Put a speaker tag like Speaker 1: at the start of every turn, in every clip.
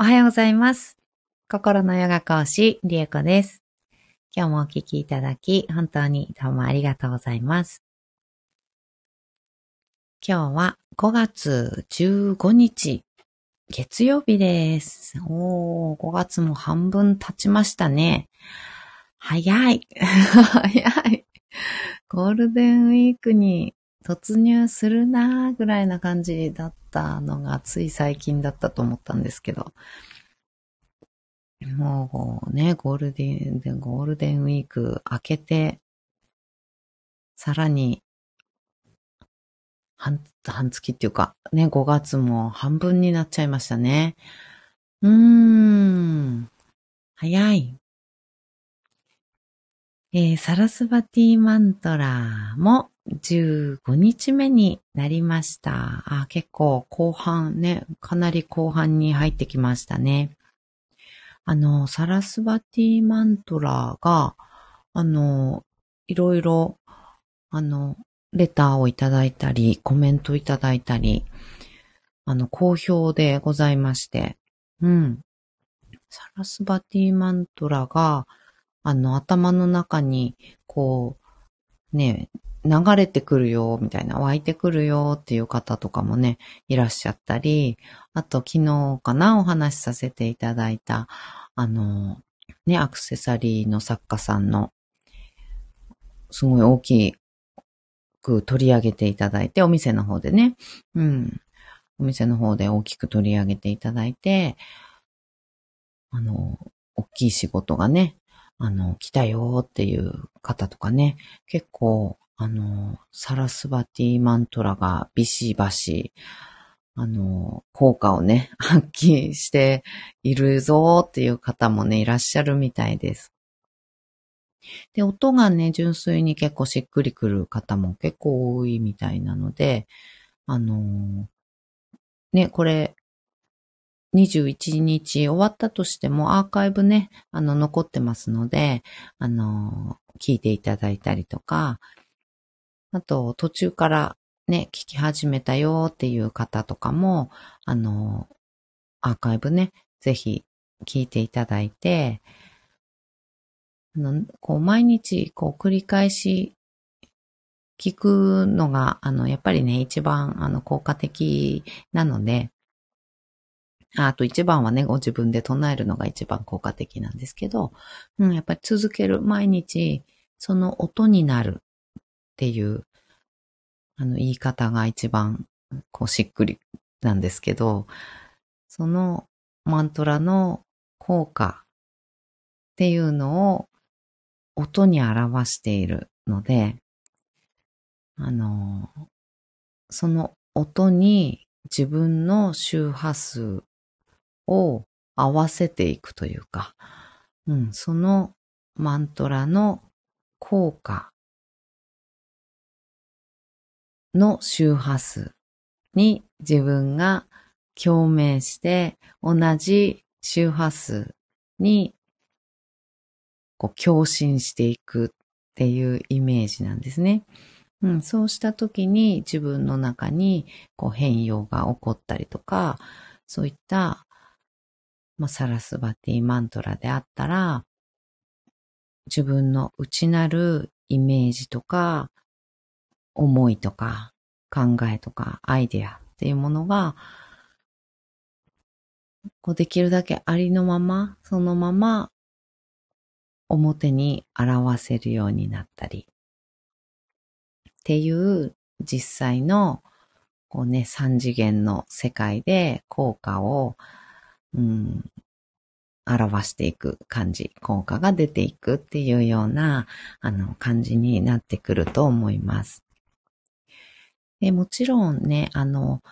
Speaker 1: おはようございます。心のヨガ講師、リエコです。今日もお聞きいただき、本当にどうもありがとうございます。今日は5月15日、月曜日です。おー、5月も半分経ちましたね。早い。早い。ゴールデンウィークに突入するなーぐらいな感じだったのがつい最近だったと思ったんですけど。もうね、ゴールデン、ゴールデンウィーク明けて、さらに、半、半月っていうか、ね、5月も半分になっちゃいましたね。うーん。早い。えー、サラスバティマントラも15日目になりました。あ、結構後半ね、かなり後半に入ってきましたね。あの、サラスバティマントラが、あの、いろいろ、あの、レターをいただいたり、コメントいただいたり、あの、好評でございまして、うん。サラスバティマントラが、あの、頭の中に、こう、ね、流れてくるよ、みたいな、湧いてくるよっていう方とかもね、いらっしゃったり、あと昨日かな、お話しさせていただいた、あの、ね、アクセサリーの作家さんの、すごい大きく取り上げていただいて、お店の方でね、うん、お店の方で大きく取り上げていただいて、あの、大きい仕事がね、あの、来たよっていう方とかね、結構、あの、サラスバティマントラがビシバシ、あの、効果をね、発揮しているぞっていう方もね、いらっしゃるみたいです。で、音がね、純粋に結構しっくりくる方も結構多いみたいなので、あのね、これ、21日終わったとしてもアーカイブね、あの、残ってますので、あの、聞いていただいたりとか、あと、途中からね、聞き始めたよっていう方とかも、あの、アーカイブね、ぜひ聞いていただいて、あの、こう、毎日、こう、繰り返し聞くのが、あの、やっぱりね、一番、あの、効果的なので、あと一番はね、ご自分で唱えるのが一番効果的なんですけど、うん、やっぱり続ける、毎日、その音になるっていう、あの、言い方が一番、こう、しっくりなんですけど、そのマントラの効果っていうのを音に表しているので、あの、その音に自分の周波数を合わせていくというか、うん、そのマントラの効果の周波数に自分が共鳴して同じ周波数にこう共振していくっていうイメージなんですね。うん、そうした時に自分の中にこう変容が起こったりとか、そういったまあ、サラスバティマントラであったら、自分の内なるイメージとか、思いとか、考えとか、アイデアっていうものが、こうできるだけありのまま、そのまま、表に表せるようになったり、っていう実際の、こうね、三次元の世界で効果をうん、表していく感じ、効果が出ていくっていうような、あの、感じになってくると思います。でもちろんね、あの、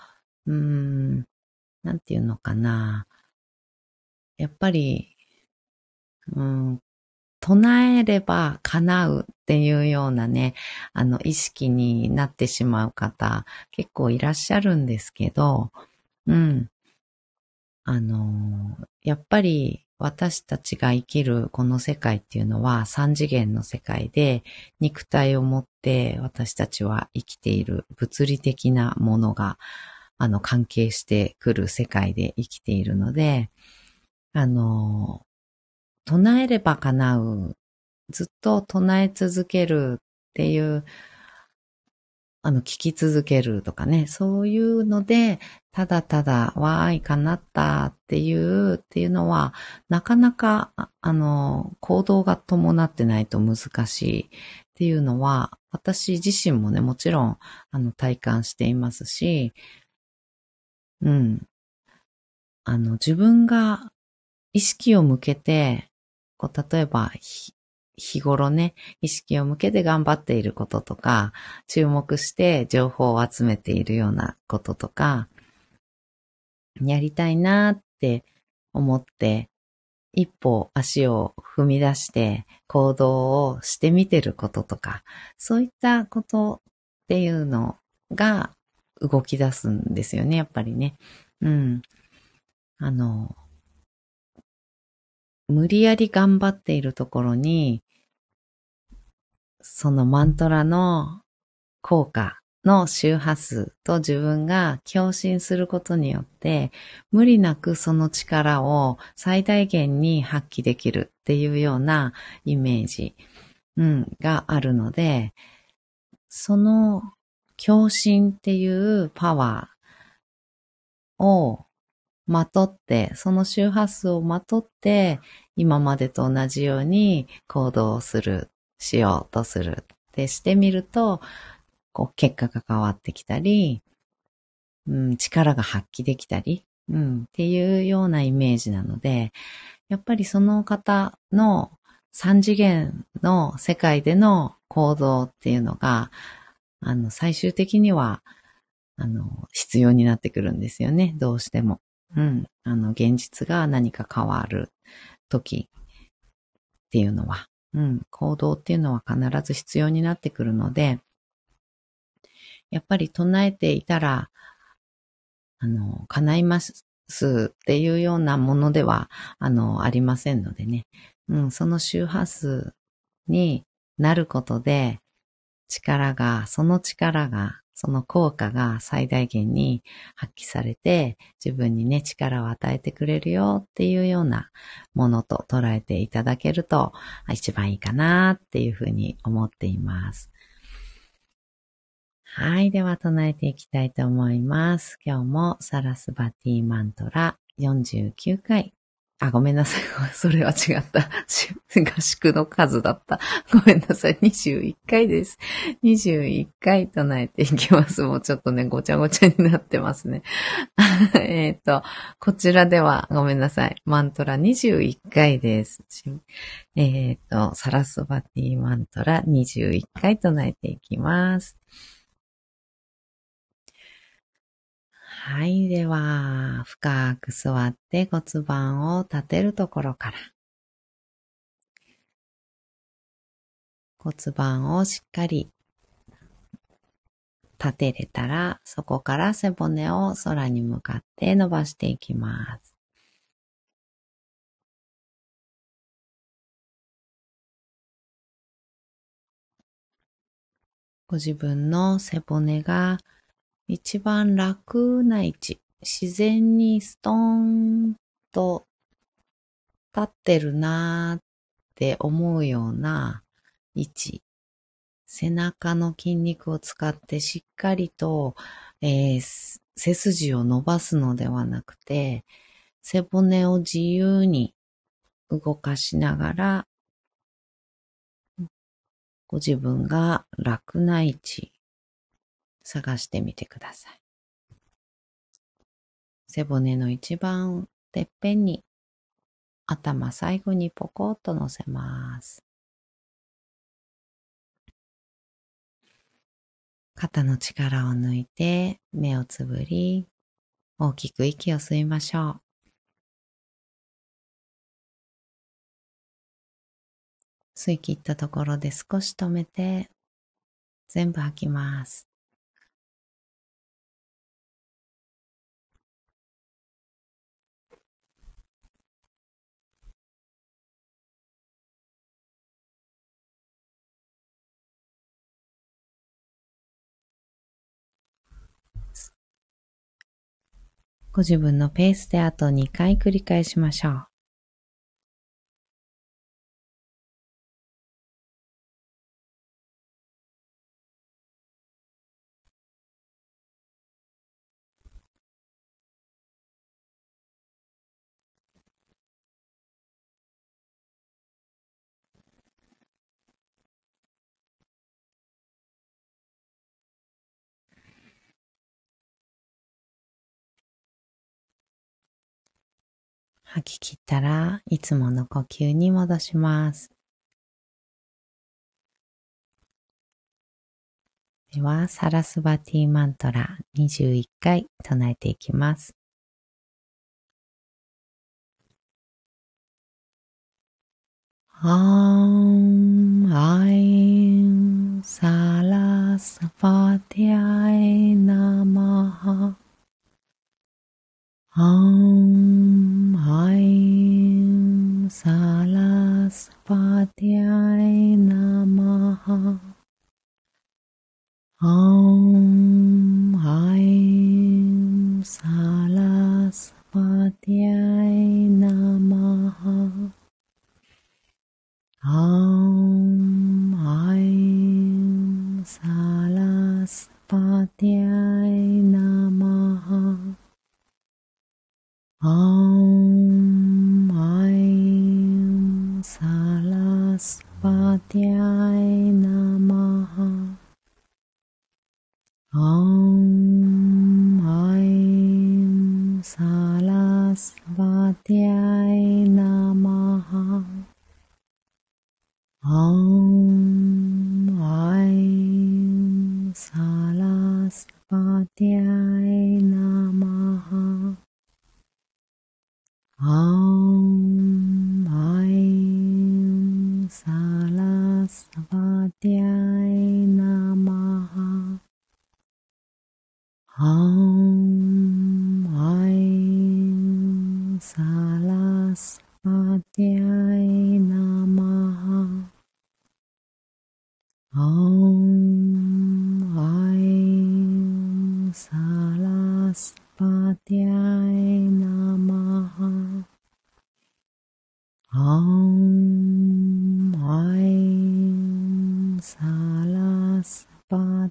Speaker 1: うん、なんていうのかな。やっぱり、うん、唱えれば叶うっていうようなね、あの、意識になってしまう方、結構いらっしゃるんですけど、うん。あの、やっぱり私たちが生きるこの世界っていうのは三次元の世界で肉体を持って私たちは生きている物理的なものがあの関係してくる世界で生きているので、あの、唱えれば叶う、ずっと唱え続けるっていう、あの、聞き続けるとかね、そういうので、ただただ、わーい、叶ったっていう、っていうのは、なかなか、あの、行動が伴ってないと難しいっていうのは、私自身もね、もちろん、あの、体感していますし、うん。あの、自分が意識を向けて、こう、例えば、日頃ね、意識を向けて頑張っていることとか、注目して情報を集めているようなこととか、やりたいなって思って、一歩足を踏み出して行動をしてみてることとか、そういったことっていうのが動き出すんですよね、やっぱりね。うん。あの、無理やり頑張っているところに、そのマントラの効果の周波数と自分が共振することによって、無理なくその力を最大限に発揮できるっていうようなイメージ、うん、があるので、その共振っていうパワーをまとって、その周波数をまとって、今までと同じように行動する、しようとするってしてみると、こう、結果が変わってきたり、うん、力が発揮できたり、うん、っていうようなイメージなので、やっぱりその方の三次元の世界での行動っていうのが、あの、最終的には、あの、必要になってくるんですよね。どうしても。うん。あの、現実が何か変わる時っていうのは、うん。行動っていうのは必ず必要になってくるので、やっぱり唱えていたら、あの、叶いますっていうようなものでは、あの、ありませんのでね。うん、その周波数になることで、力が、その力が、その効果が最大限に発揮されて、自分にね、力を与えてくれるよっていうようなものと捉えていただけると、一番いいかなっていうふうに思っています。はい。では唱えていきたいと思います。今日もサラスバティマントラ49回あ、ごめんなさい。それは違った。合宿の数だった。ごめんなさい。21回です。21回唱えていきます。もうちょっとね、ごちゃごちゃになってますね。えっと、こちらでは、ごめんなさい。マントラ21回です。えっ、ー、と、サラスバティマントラ21回唱えていきます。はい。では、深く座って骨盤を立てるところから。骨盤をしっかり立てれたら、そこから背骨を空に向かって伸ばしていきます。ご自分の背骨が一番楽な位置、自然にストーンと立ってるなーって思うような位置、背中の筋肉を使ってしっかりと、えー、背筋を伸ばすのではなくて、背骨を自由に動かしながら、ご自分が楽な位置、探してみてください。背骨の一番てっぺんに頭最後にポコッと乗せます。肩の力を抜いて目をつぶり大きく息を吸いましょう。吸い切ったところで少し止めて全部吐きます。ご自分のペースであと2回繰り返しましょう。吐き切ったらいつもの呼吸に戻します。では、サラスバティマントラ21回唱えていきます。Om Aim Sarasvatiye las alas va Salas alas,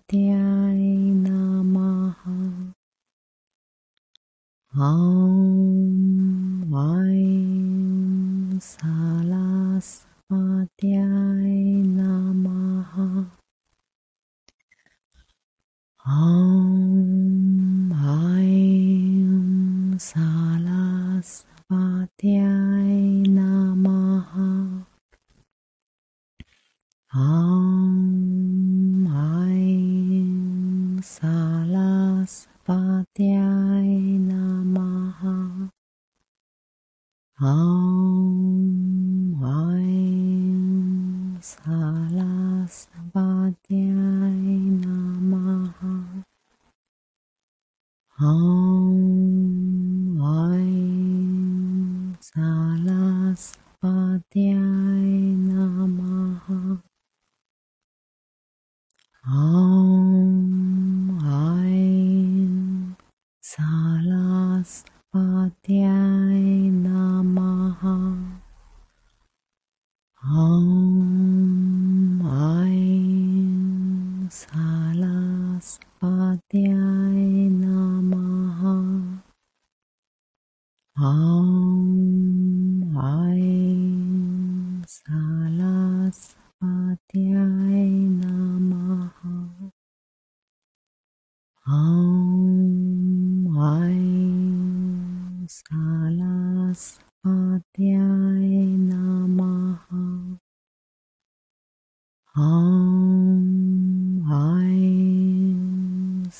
Speaker 1: salas.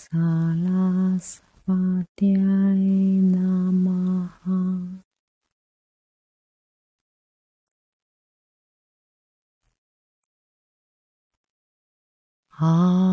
Speaker 1: 萨拉斯哇提那玛哈。啊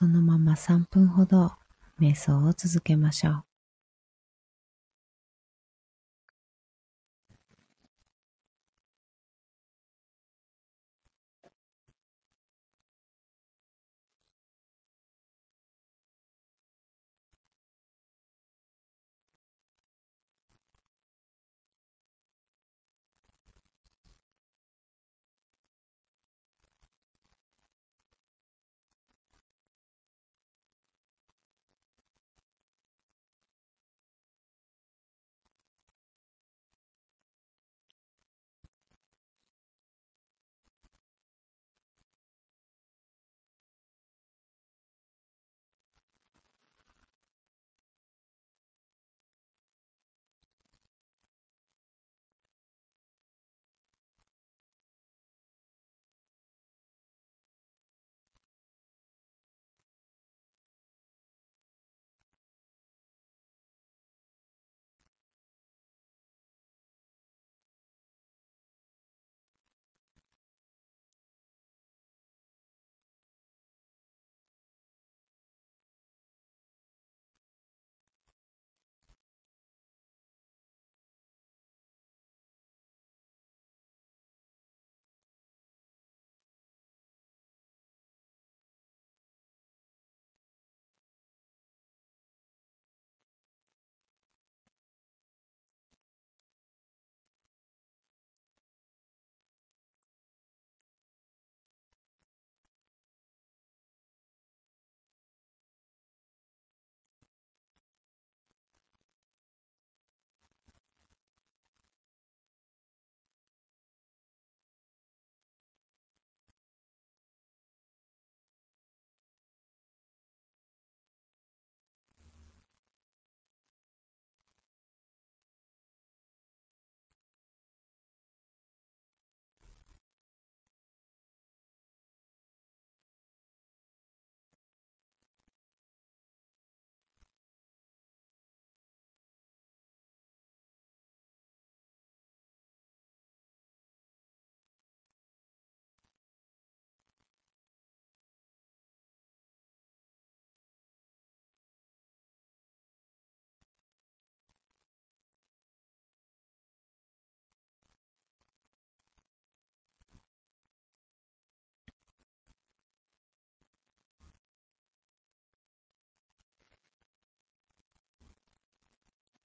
Speaker 1: そのまま3分ほど瞑想を続けましょう。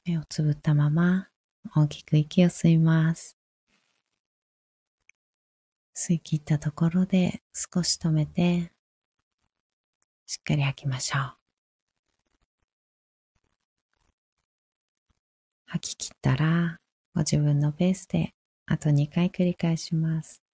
Speaker 1: 目をつぶったまま大きく息を吸います。吸い切ったところで少し止めて、しっかり吐きましょう。吐き切ったら、ご自分のペースであと2回繰り返します。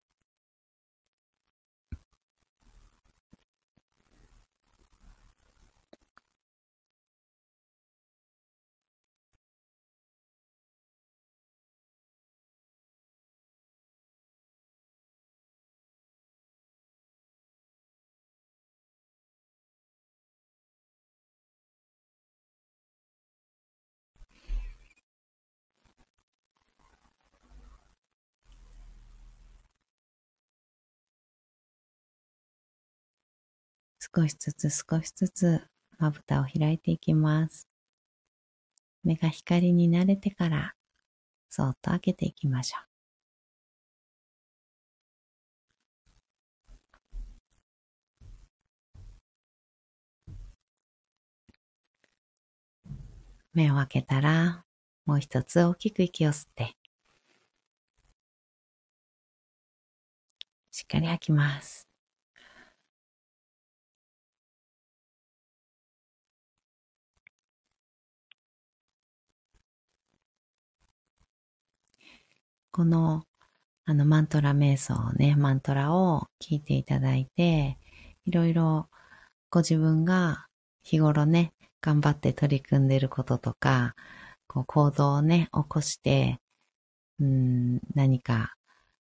Speaker 1: 少しずつ少しずつまぶたを開いていきます。目が光に慣れてから、そっと開けていきましょう。目を開けたら、もう一つ大きく息を吸って、しっかり吐きます。この、あの、マントラ瞑想ね、マントラを聞いていただいて、いろいろご自分が日頃ね、頑張って取り組んでることとか、こう行動をね、起こして、うん、何か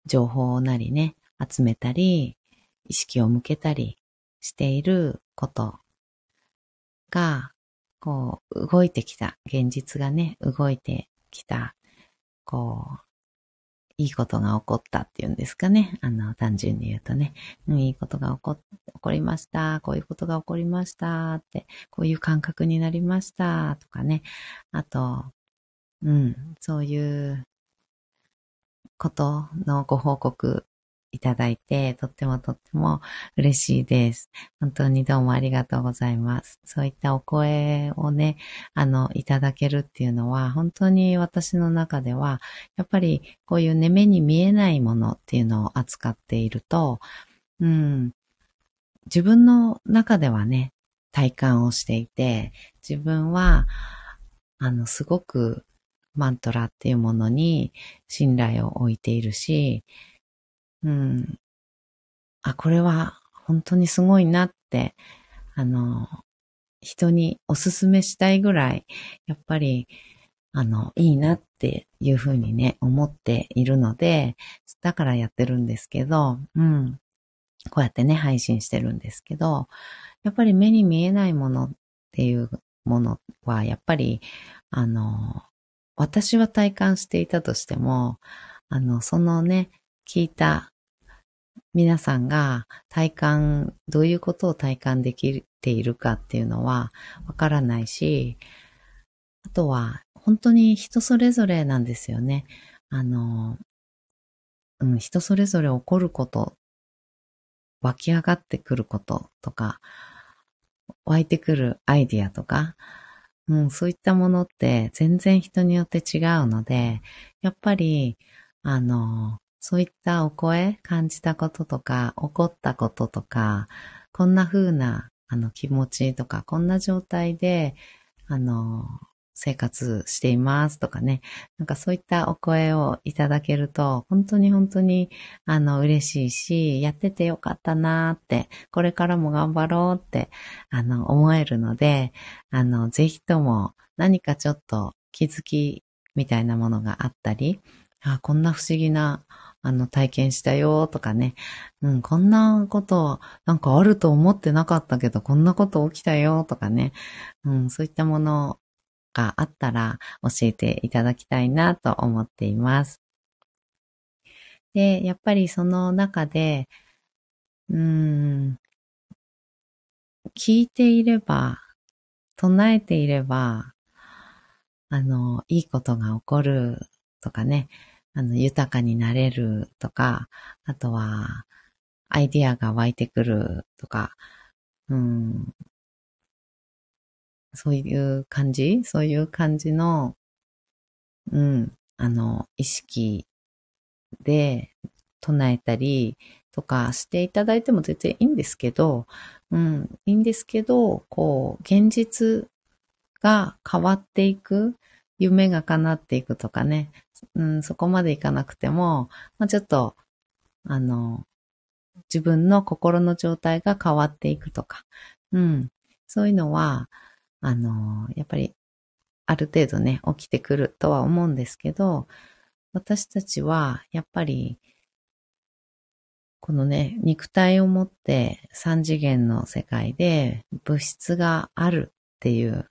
Speaker 1: 情報なりね、集めたり、意識を向けたりしていることが、こう、動いてきた。現実がね、動いてきた。こう、いいことが起こったっていうんですかね。あの、単純に言うとね、うん、いいことが起こ、起こりました。こういうことが起こりましたって、こういう感覚になりましたとかね。あと、うん、そういうことのご報告いただいて、とってもとっても嬉しいです。本当にどうもありがとうございます。そういったお声をね、あの、いただけるっていうのは、本当に私の中では、やっぱりこういうね、目に見えないものっていうのを扱っていると、うん、自分の中ではね、体感をしていて、自分は、あの、すごくマントラっていうものに信頼を置いているし、うん。あ、これは本当にすごいなって、あの、人におすすめしたいぐらい、やっぱり、あの、いいなっていうふうにね、思っているので、だからやってるんですけど、うん。こうやってね、配信してるんですけど、やっぱり目に見えないものっていうものは、やっぱり、あの、私は体感していたとしても、あの、そのね、聞いた皆さんが体感、どういうことを体感できているかっていうのはわからないし、あとは本当に人それぞれなんですよね。あの、うん、人それぞれ起こること、湧き上がってくることとか、湧いてくるアイディアとか、うん、そういったものって全然人によって違うので、やっぱり、あの、そういったお声、感じたこととか、起こったこととか、こんな風な、あの、気持ちとか、こんな状態で、あの、生活していますとかね。なんかそういったお声をいただけると、本当に本当に、あの、嬉しいし、やっててよかったなーって、これからも頑張ろうって、あの、思えるので、あの、ぜひとも何かちょっと気づきみたいなものがあったり、あ、こんな不思議なあの、体験したよとかね。うん、こんなことなんかあると思ってなかったけど、こんなこと起きたよとかね。うん、そういったものがあったら教えていただきたいなと思っています。で、やっぱりその中で、うん、聞いていれば、唱えていれば、あの、いいことが起こるとかね、あの、豊かになれるとか、あとは、アイディアが湧いてくるとか、うん、そういう感じ？そういう感じのうん、あの、意識で唱えたりとかしていただいても全然いいんですけど、うん、いいんですけど、こう、現実が変わっていく、夢が叶っていくとかね、うん、そこまでいかなくても、まあ、ちょっと、あの、自分の心の状態が変わっていくとか、うん、そういうのは、あの、やっぱり、ある程度ね、起きてくるとは思うんですけど、私たちは、やっぱり、このね、肉体を持って三次元の世界で物質があるっていう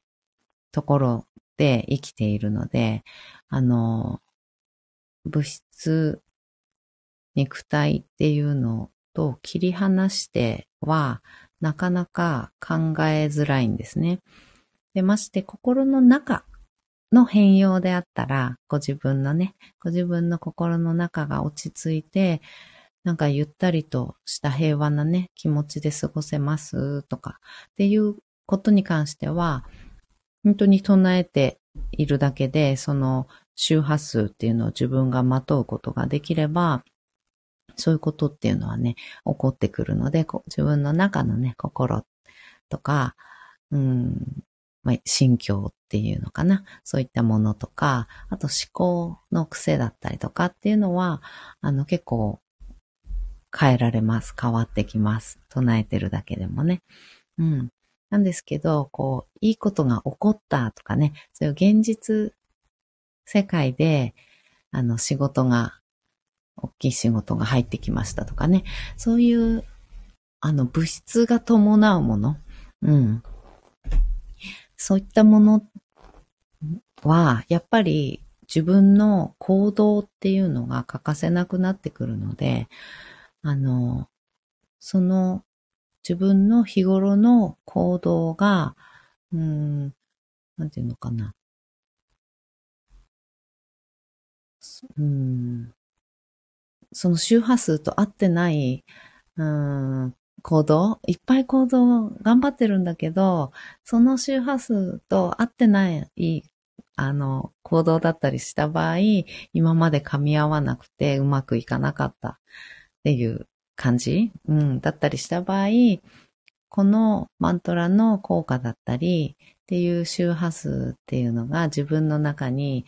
Speaker 1: ところで生きているので、あの、物質、肉体っていうのと切り離しては、なかなか考えづらいんですね。で、まして心の中の変容であったら、ご自分のね、ご自分の心の中が落ち着いて、なんかゆったりとした平和なね、気持ちで過ごせますとかっていうことに関しては、本当に唱えているだけで、その周波数っていうのを自分がまとうことができれば、そういうことっていうのはね、起こってくるので、自分の中のね、心とか、うん、まあ、心境っていうのかな。そういったものとか、あと思考の癖だったりとかっていうのは、あの結構変えられます。変わってきます。唱えてるだけでもね。うん。なんですけど、こう、いいことが起こったとかね、そういう現実世界で、あの、仕事が、大きい仕事が入ってきましたとかね、そういう、あの、物質が伴うもの、うん。そういったものは、やっぱり自分の行動っていうのが欠かせなくなってくるので、あの、その自分の日頃の行動が、うん、なんていうのかな。うん、その周波数と合ってない、うん、行動いっぱい行動頑張ってるんだけど、その周波数と合ってない、あの、行動だったりした場合、今まで噛み合わなくてうまくいかなかったっていう感じ、うん、だったりした場合、このマントラの効果だったりっていう周波数っていうのが自分の中に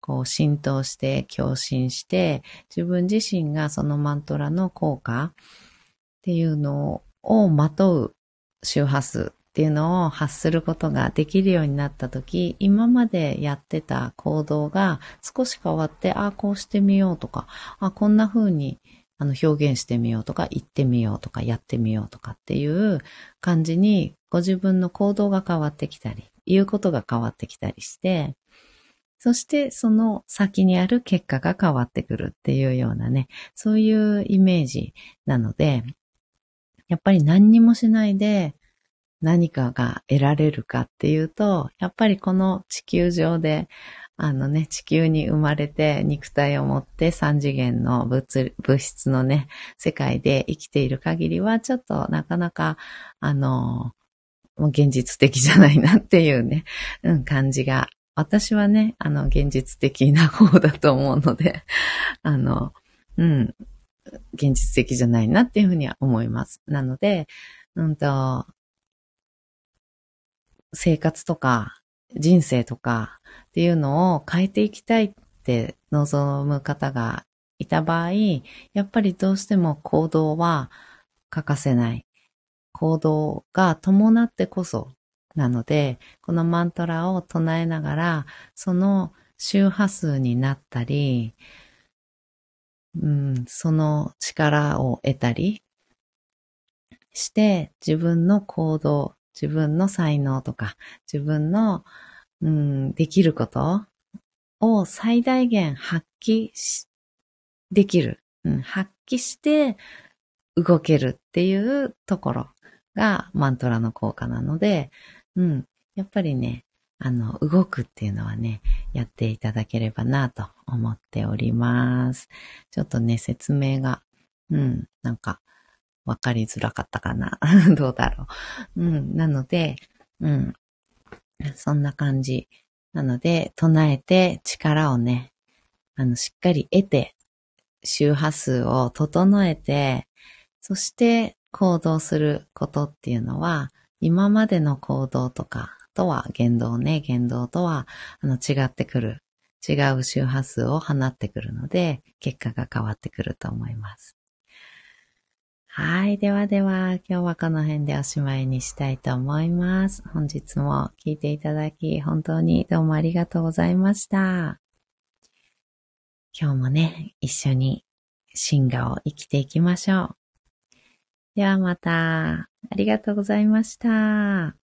Speaker 1: こう浸透して共振して自分自身がそのマントラの効果っていうのをまとう周波数っていうのを発することができるようになったとき、今までやってた行動が少し変わって、ああ、こうしてみようとか、あこんな風にあの表現してみようとか、言ってみようとか、やってみようとかっていう感じに、ご自分の行動が変わってきたり、言うことが変わってきたりして、そしてその先にある結果が変わってくるっていうようなね、そういうイメージなので、やっぱり何にもしないで何かが得られるかっていうと、やっぱりこの地球上であのね、地球に生まれて肉体を持って三次元の物物質のね、世界で生きている限りは、ちょっとなかなか、あの、現実的じゃないなっていうね、うん、感じが。私はね、あの、現実的な方だと思うので、あの、うん、現実的じゃないなっていうふうには思います。なので、うんと、生活とか人生とかっていうのを変えていきたいって望む方がいた場合、やっぱりどうしても行動は欠かせない。行動が伴ってこそなので、このマントラを唱えながら、その周波数になったり、うん、その力を得たりして自分の行動、自分の才能とか自分のうん、できることを最大限発揮しできる、うん。発揮して動けるっていうところがマントラの効果なので、うん、やっぱりね、あの、動くっていうのはね、やっていただければなと思っております。ちょっとね、説明が、うん、なんか、わかりづらかったかな。どうだろう。うん、なので、うん、そんな感じなので、唱えて力をね、あの、しっかり得て、周波数を整えて、そして行動することっていうのは、今までの行動とかとは言動ね、言動とはあの違ってくる。違う周波数を放ってくるので、結果が変わってくると思います。はい。ではでは、今日はこの辺でおしまいにしたいと思います。本日も聞いていただき、本当にどうもありがとうございました。今日もね、一緒に進化を生きていきましょう。ではまた。ありがとうございました。